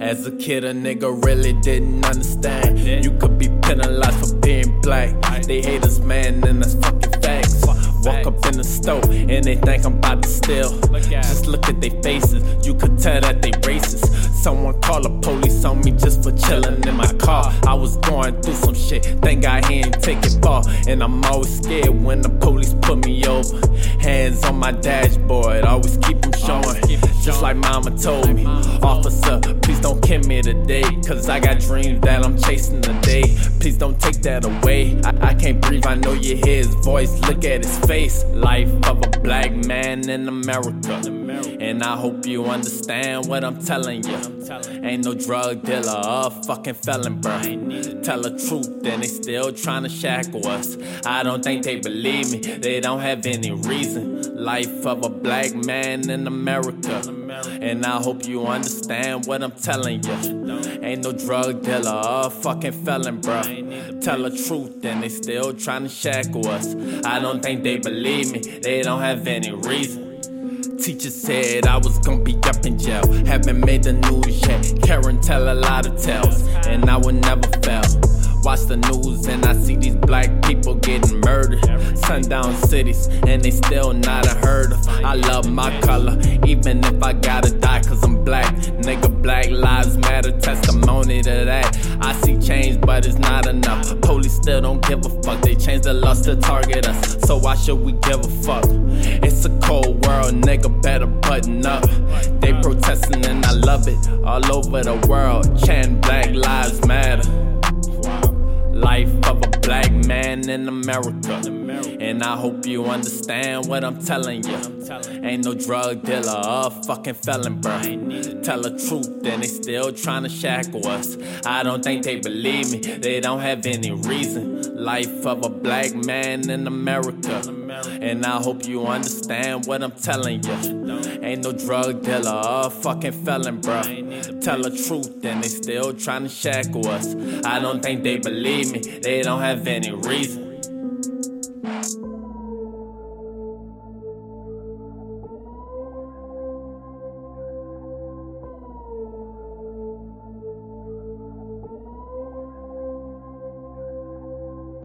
As a kid, a nigga really didn't understand. You could be penalized for being black. They hate us, man, and that's fucking facts. Walk up in the store and they think I'm about to steal. Just look at their faces, you could tell that they racist. Someone call the police on me just for chillin' in my car. I was going through some shit, thank God he ain't take it far. And I'm always scared when the police put me over. Hands on my dashboard, always keep them showing. Just like mama told me, officer, please don't kill me today. Cause I got dreams that I'm chasing today. Please don't take that away. I, I can't breathe, I know you hear his voice. Look at his face. Life of a black man in America. And I hope you understand what I'm telling you. Ain't no drug dealer or fucking felon, bruh. Tell the truth, and they still trying to shackle us. I don't think they believe me, they don't have any reason. Life of a black man in America. And I hope you understand what I'm telling you. Ain't no drug dealer or fucking felon, bruh. Tell the truth, and they still trying to shackle us. I don't think they believe me, they don't have any reason. Teacher said I was gonna be up in jail. Haven't made the news yet. Karen tell a lot of tales, and I would never fail. Watch the news and I see these black people getting murdered. Sundown cities, and they still not unheard of. I love my color, even if I gotta die, cause I'm black. Nigga, black lives matter, testimony to that. I change, but it's not enough. Police still don't give a fuck, they change the laws to target us. So why should we give a fuck? It's a cold world, nigga, better button up. They protesting and I love it. All over the world, chanting Black Lives Matter. Life of a black man in America. And I hope you understand what I'm telling you. Ain't no drug dealer or fucking felon, bruh. Tell the truth, and they still trying to shackle us. I don't think they believe me, they don't have any reason. Life of a black man in America. And I hope you understand what I'm telling you. Ain't no drug dealer or fucking felon, bruh. Tell the truth, and they still trying to shackle us. I don't think they believe me, they don't have any reason.